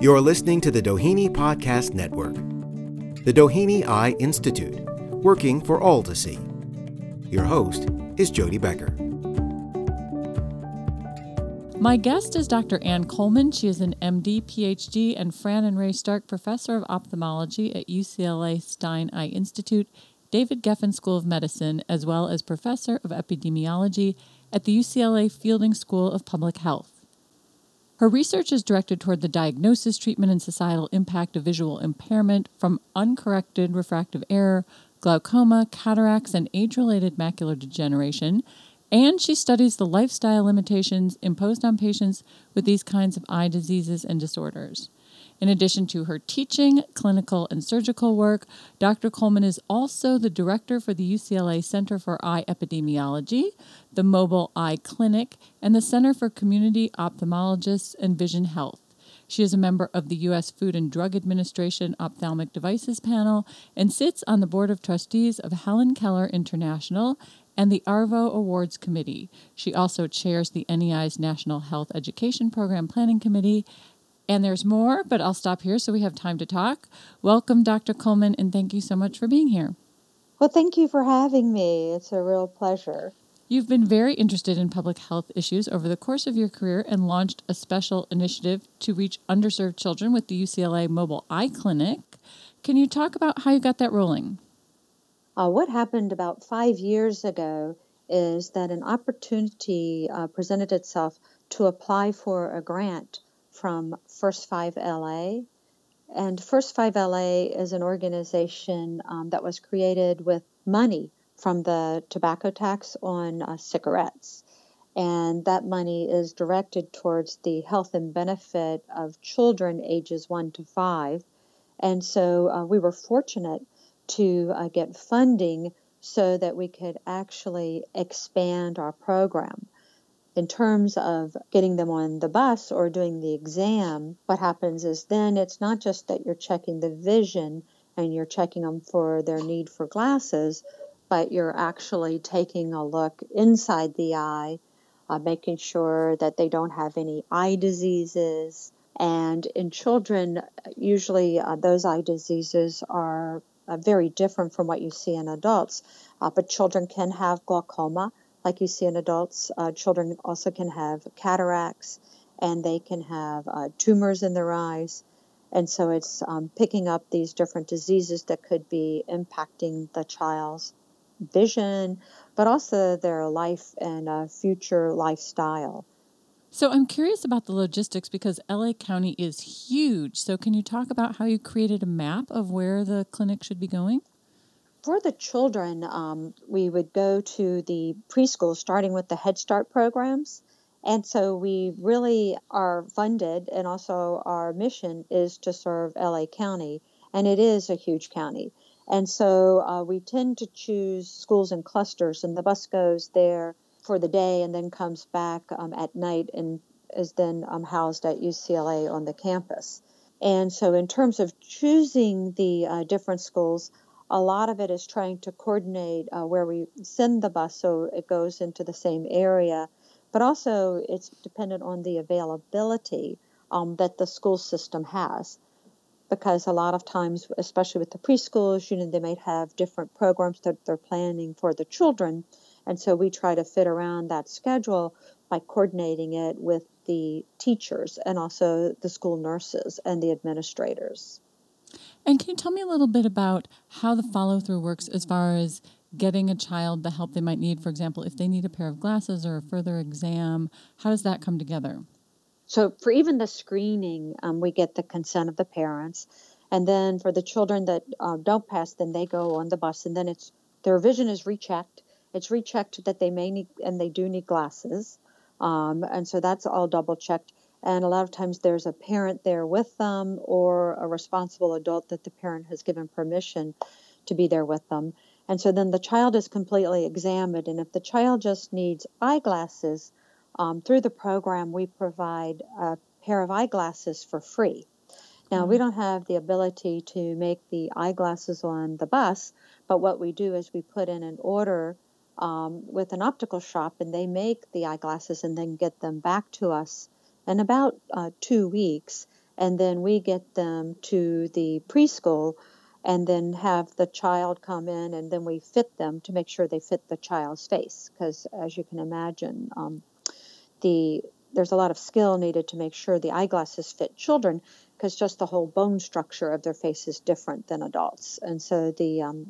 You're listening to the Doheny Podcast Network. The Doheny Eye Institute, working for all to see. Your host is Jody Becker. My guest is Dr. Anne Coleman. She is an MD, PhD, and Fran and Ray Stark Professor of Ophthalmology at UCLA Stein Eye Institute, David Geffen School of Medicine, as well as Professor of Epidemiology at the UCLA Fielding School of Public Health. Her research is directed toward the diagnosis, treatment, and societal impact of visual impairment from uncorrected refractive error, glaucoma, cataracts, and age related macular degeneration and she studies the lifestyle limitations imposed on patients with these kinds of eye diseases and disorders. In addition to her teaching, clinical, and surgical work, Dr. Coleman is also the director for the UCLA Center for Eye Epidemiology, the Mobile Eye Clinic, and the Center for Community Ophthalmologists and Vision Health. She is a member of the U.S. Food and Drug Administration Ophthalmic Devices Panel and sits on the Board of Trustees of Helen Keller International and the ARVO Awards Committee. She also chairs the NEI's National Health Education Program Planning Committee. And there's more, but I'll stop here so we have time to talk. Welcome, Dr. Coleman, and thank you so much for being here. Well, thank you for having me. It's a real pleasure. You've been very interested in public health issues over the course of your career and launched a special initiative to reach underserved children with the UCLA Mobile Eye Clinic. Can you talk about how you got that rolling? Uh, what happened about five years ago is that an opportunity uh, presented itself to apply for a grant from First Five LA. And First Five LA is an organization um, that was created with money from the tobacco tax on uh, cigarettes. And that money is directed towards the health and benefit of children ages one to five. And so uh, we were fortunate to uh, get funding so that we could actually expand our program. In terms of getting them on the bus or doing the exam, what happens is then it's not just that you're checking the vision and you're checking them for their need for glasses, but you're actually taking a look inside the eye, uh, making sure that they don't have any eye diseases. And in children, usually uh, those eye diseases are uh, very different from what you see in adults. Uh, but children can have glaucoma, like you see in adults. Uh, children also can have cataracts, and they can have uh, tumors in their eyes. And so it's um, picking up these different diseases that could be impacting the child's vision, but also their life and uh, future lifestyle. So I'm curious about the logistics because LA County is huge. So can you talk about how you created a map of where the clinic should be going? For the children, um, we would go to the preschool, starting with the Head Start programs. And so we really are funded, and also our mission is to serve LA County, and it is a huge county. And so uh, we tend to choose schools in clusters, and the bus goes there for the day and then comes back um, at night and is then um, housed at UCLA on the campus. And so, in terms of choosing the uh, different schools, a lot of it is trying to coordinate uh, where we send the bus so it goes into the same area, but also it's dependent on the availability um, that the school system has. Because a lot of times, especially with the preschools, you know, they might have different programs that they're planning for the children. And so we try to fit around that schedule by coordinating it with the teachers and also the school nurses and the administrators. And can you tell me a little bit about how the follow through works as far as getting a child the help they might need? For example, if they need a pair of glasses or a further exam, how does that come together? So, for even the screening, um, we get the consent of the parents. And then for the children that uh, don't pass, then they go on the bus, and then it's their vision is rechecked it's rechecked that they may need, and they do need glasses. Um, and so that's all double checked. And a lot of times there's a parent there with them or a responsible adult that the parent has given permission to be there with them. And so then the child is completely examined. And if the child just needs eyeglasses, um, through the program, we provide a pair of eyeglasses for free. Now, mm-hmm. we don't have the ability to make the eyeglasses on the bus, but what we do is we put in an order um, with an optical shop, and they make the eyeglasses and then get them back to us in about uh, two weeks. and then we get them to the preschool and then have the child come in and then we fit them to make sure they fit the child's face because as you can imagine um, the there's a lot of skill needed to make sure the eyeglasses fit children because just the whole bone structure of their face is different than adults and so the um,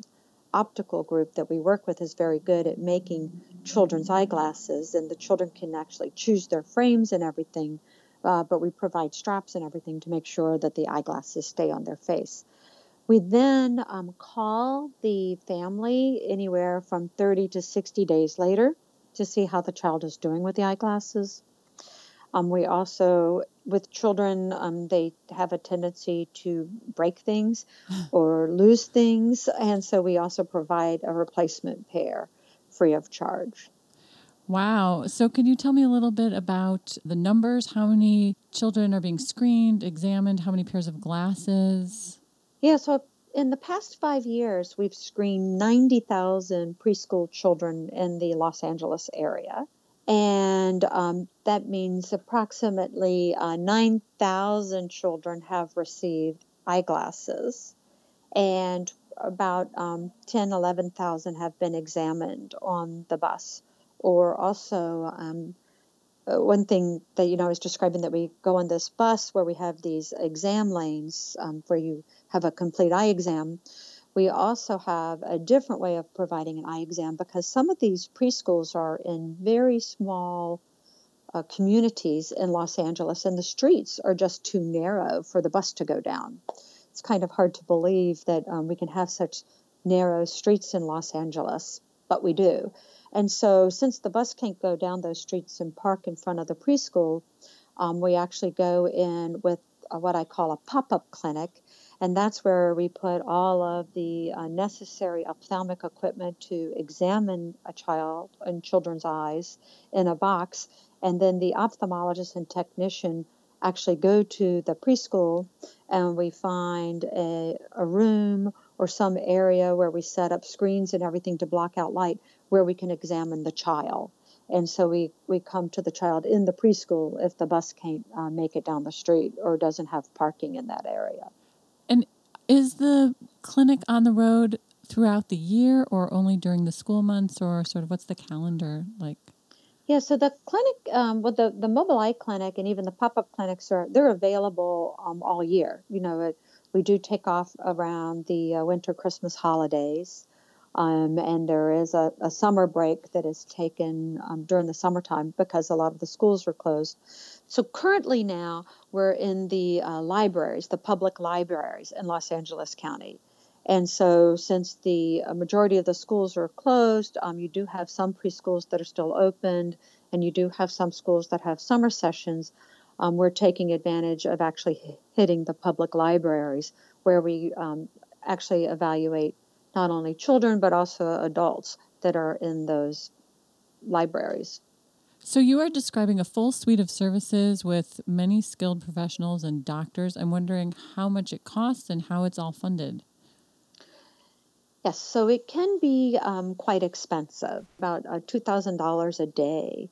optical group that we work with is very good at making children's eyeglasses and the children can actually choose their frames and everything uh, but we provide straps and everything to make sure that the eyeglasses stay on their face we then um, call the family anywhere from 30 to 60 days later to see how the child is doing with the eyeglasses. Um, we also, with children, um, they have a tendency to break things or lose things, and so we also provide a replacement pair free of charge. Wow. So, can you tell me a little bit about the numbers? How many children are being screened, examined? How many pairs of glasses? Yeah, so in the past five years, we've screened 90,000 preschool children in the Los Angeles area. And um, that means approximately uh, 9,000 children have received eyeglasses, and about um, 10, 11,000 have been examined on the bus. Or also, um, uh, one thing that you know I was describing that we go on this bus where we have these exam lanes um, where you have a complete eye exam. We also have a different way of providing an eye exam because some of these preschools are in very small uh, communities in Los Angeles, and the streets are just too narrow for the bus to go down. It's kind of hard to believe that um, we can have such narrow streets in Los Angeles, but we do. And so, since the bus can't go down those streets and park in front of the preschool, um, we actually go in with a, what I call a pop up clinic. And that's where we put all of the uh, necessary ophthalmic equipment to examine a child and children's eyes in a box. And then the ophthalmologist and technician actually go to the preschool and we find a, a room or some area where we set up screens and everything to block out light where we can examine the child. And so we, we come to the child in the preschool if the bus can't uh, make it down the street or doesn't have parking in that area. And is the clinic on the road throughout the year or only during the school months or sort of what's the calendar like? Yeah, so the clinic, um, well, the, the mobile eye clinic and even the pop up clinics are they're available um, all year. You know, it, we do take off around the uh, winter Christmas holidays. Um, and there is a, a, summer break that is taken um, during the summertime because a lot of the schools are closed. So currently now we're in the uh, libraries, the public libraries in Los Angeles County. And so since the uh, majority of the schools are closed, um, you do have some preschools that are still opened, and you do have some schools that have summer sessions. Um, we're taking advantage of actually hitting the public libraries where we um, actually evaluate not only children but also adults that are in those libraries. So, you are describing a full suite of services with many skilled professionals and doctors. I'm wondering how much it costs and how it's all funded. Yes, so it can be um, quite expensive, about uh, $2,000 a day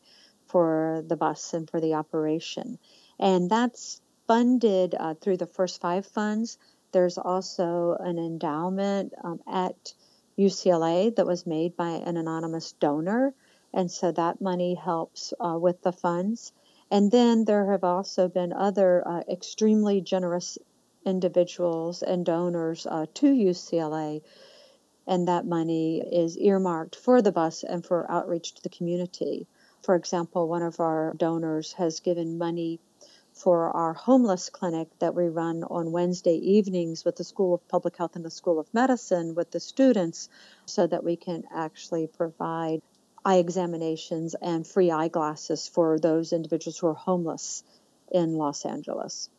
for the bus and for the operation. And that's funded uh, through the first five funds there's also an endowment um, at UCLA that was made by an anonymous donor, and so that money helps uh, with the funds. And then there have also been other uh, extremely generous individuals and donors uh, to UCLA, and that money is earmarked for the bus and for outreach to the community. For example, one of our donors has given money for our homeless clinic that we run on Wednesday evenings with the School of Public Health and the School of Medicine with the students so that we can actually provide eye examinations and free eyeglasses for those individuals who are homeless in Los Angeles.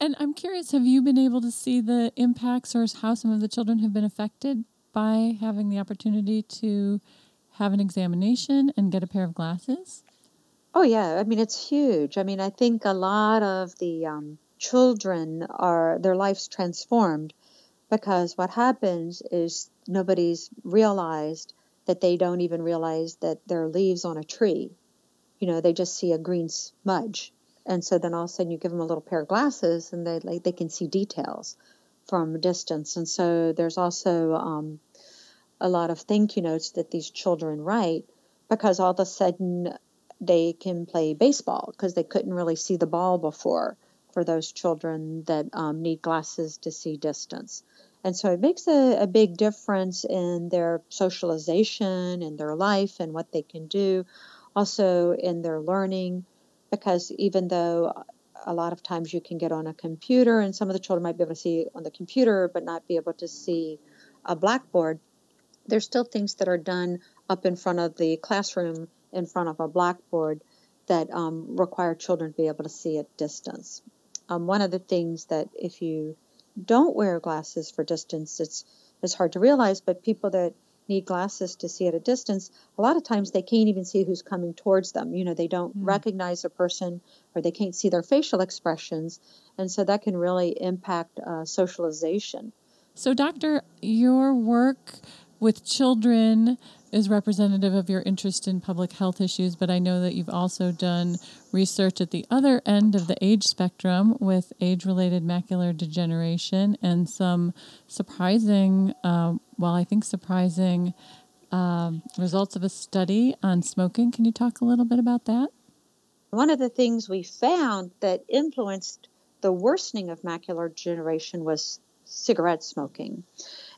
And I'm curious, have you been able to see the impacts or how some of the children have been affected by having the opportunity to have an examination and get a pair of glasses? Oh yeah, I mean it's huge. I mean I think a lot of the um, children are their lives transformed because what happens is nobody's realized that they don't even realize that there are leaves on a tree. You know, they just see a green smudge And so then all of a sudden you give them a little pair of glasses and they like they can see details from a distance. And so there's also um, a lot of thank you notes that these children write because all of a sudden they can play baseball because they couldn't really see the ball before for those children that um, need glasses to see distance. And so it makes a, a big difference in their socialization and their life and what they can do, also in their learning, because even though a lot of times you can get on a computer and some of the children might be able to see on the computer but not be able to see a blackboard, there's still things that are done up in front of the classroom in front of a blackboard that um, require children to be able to see at distance. Um, one of the things that if you don't wear glasses for distance, it's it's hard to realize, but people that need glasses to see at a distance, a lot of times they can't even see who's coming towards them. You know, they don't mm. recognize a person or they can't see their facial expressions. And so that can really impact uh, socialization. So, Doctor, your work with children is representative of your interest in public health issues, but I know that you've also done research at the other end of the age spectrum with age related macular degeneration and some surprising, uh, well, I think surprising um, results of a study on smoking. Can you talk a little bit about that? One of the things we found that influenced the worsening of macular degeneration was cigarette smoking.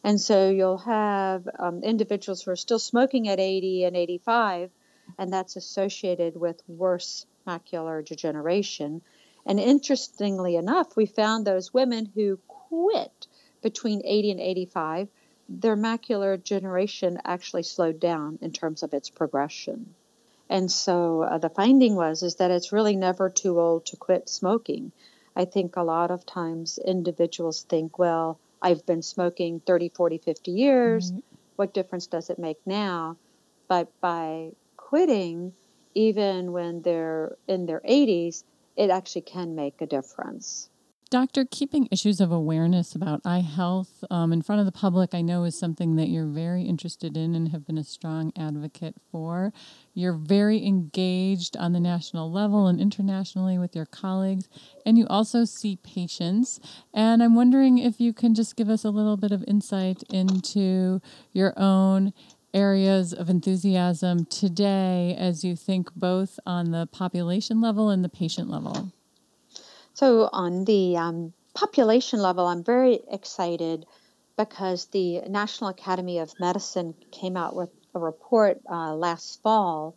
And so you'll have um, individuals who are still smoking at 80 and 85, and that's associated with worse macular degeneration. And interestingly enough, we found those women who quit between 80 and 85, their macular degeneration actually slowed down in terms of its progression. And so uh, the finding was is that it's really never too old to quit smoking. I think a lot of times individuals think, well, I've been smoking 30, 40, 50 years. Mm-hmm. What difference does it make now? But by quitting, even when they're in their 80s, it actually can make a difference. Doctor, keeping issues of awareness about eye health um, in front of the public, I know is something that you're very interested in and have been a strong advocate for. You're very engaged on the national level and internationally with your colleagues, and you also see patients. And I'm wondering if you can just give us a little bit of insight into your own areas of enthusiasm today as you think both on the population level and the patient level. So, on the um, population level, I'm very excited because the National Academy of Medicine came out with a report uh, last fall.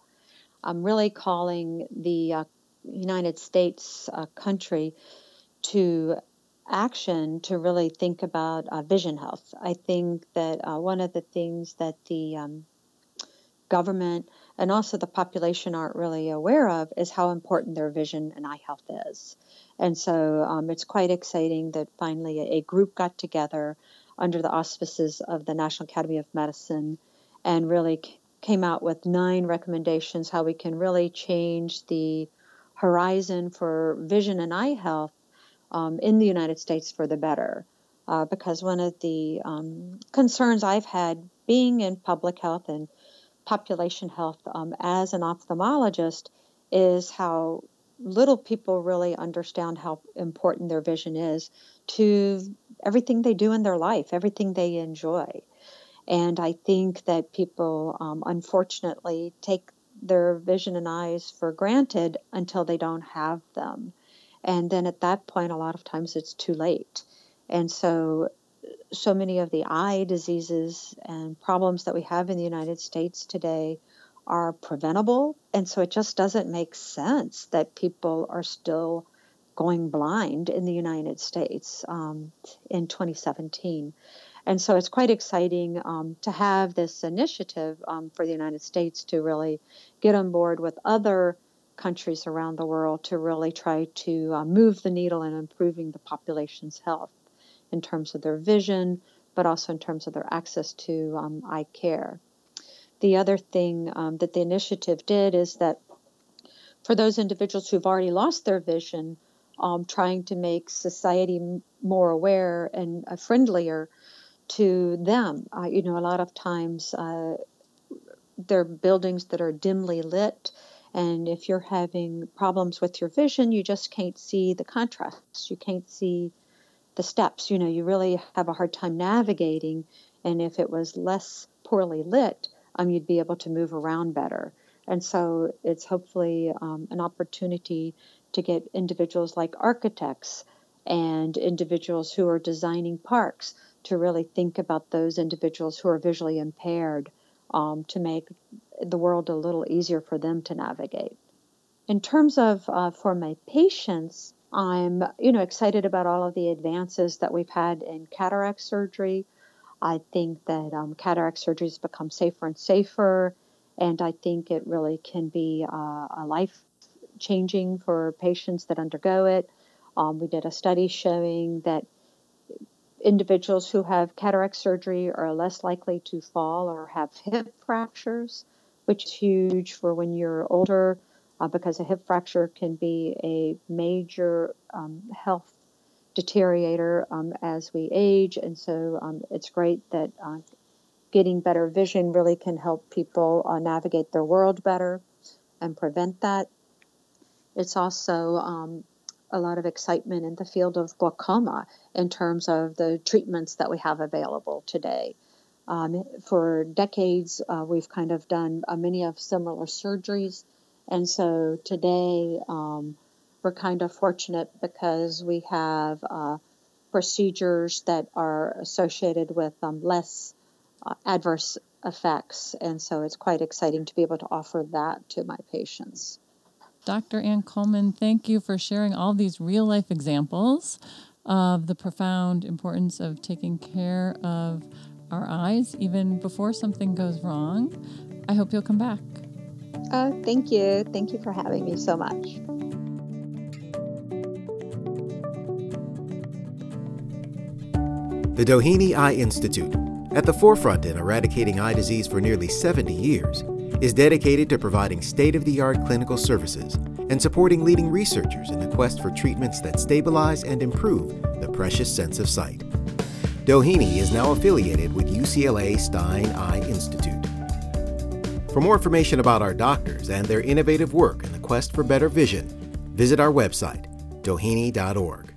I'm really calling the uh, United States uh, country to action to really think about uh, vision health. I think that uh, one of the things that the um, government and also the population aren't really aware of is how important their vision and eye health is. And so um, it's quite exciting that finally a, group got together under the auspices of the National Academy of Medicine and really c- came out with nine recommendations how we can really change the horizon for vision and eye health um, in the United States for the better. Uh, because one of the um, concerns I've had being in public health and population health um, as an ophthalmologist is how little people really understand how important their vision is to everything they do in their life, everything they enjoy. And I think that people, um, unfortunately, take their vision and eyes for granted until they don't have them. And then at that point, a lot of times it's too late. And so, so many of the eye diseases and problems that we have in the United States today are preventable. And so it just doesn't make sense that people are still going blind in the United States um, in 2017. And so it's quite exciting um, to have this initiative um, for the United States to really get on board with other countries around the world to really try to uh, move the needle in improving the population's health in terms of their vision, but also in terms of their access to um, eye care. The other thing um, that the initiative did is that for those individuals who've already lost their vision, um, trying to make society more aware and uh, friendlier to them. Uh, you know, a lot of times uh, they're buildings that are dimly lit, And if you're having problems with your vision, you just can't see the contrasts. You can't see the steps. You know, you really have a hard time navigating. And if it was less poorly lit, um, you'd be able to move around better. And so it's hopefully um, an opportunity to get individuals like architects and individuals who are designing parks to really think about those individuals who are visually impaired um, to make the world a little easier for them to navigate. In terms of uh, for my patients, I'm you know excited about all of the advances that we've had in cataract surgery. I think that um, cataract surgery has become safer and safer, and I think it really can be uh, a life changing for patients that undergo it. Um, we did a study showing that individuals who have cataract surgery are less likely to fall or have hip fractures, which is huge for when you're older uh, because a hip fracture can be a major um, health deteriorator um, as we age. And so um, it's great that uh, getting better vision really can help people uh, navigate their world better and prevent that. It's also um, a lot of excitement in the field of glaucoma in terms of the treatments that we have available today. Um, for decades, uh, we've kind of done uh, many of similar surgeries, and so today um, we're kind of fortunate because we have uh, procedures that are associated with um, less uh, adverse effects, and so it's quite exciting to be able to offer that to my patients. Dr. Anne Coleman, thank you for sharing all these real life examples of the profound importance of taking care of our eyes even before something goes wrong. I hope you'll come back. Oh, thank you. Thank you for having me so much. The Doheny Eye Institute, at the forefront in eradicating eye disease for nearly 70 years, is dedicated to providing state of the art clinical services and supporting leading researchers in the quest for treatments that stabilize and improve the precious sense of sight. Doheny is now affiliated with UCLA Stein Eye Institute. For more information about our doctors and their innovative work in the quest for better vision, visit our website, doheny.org.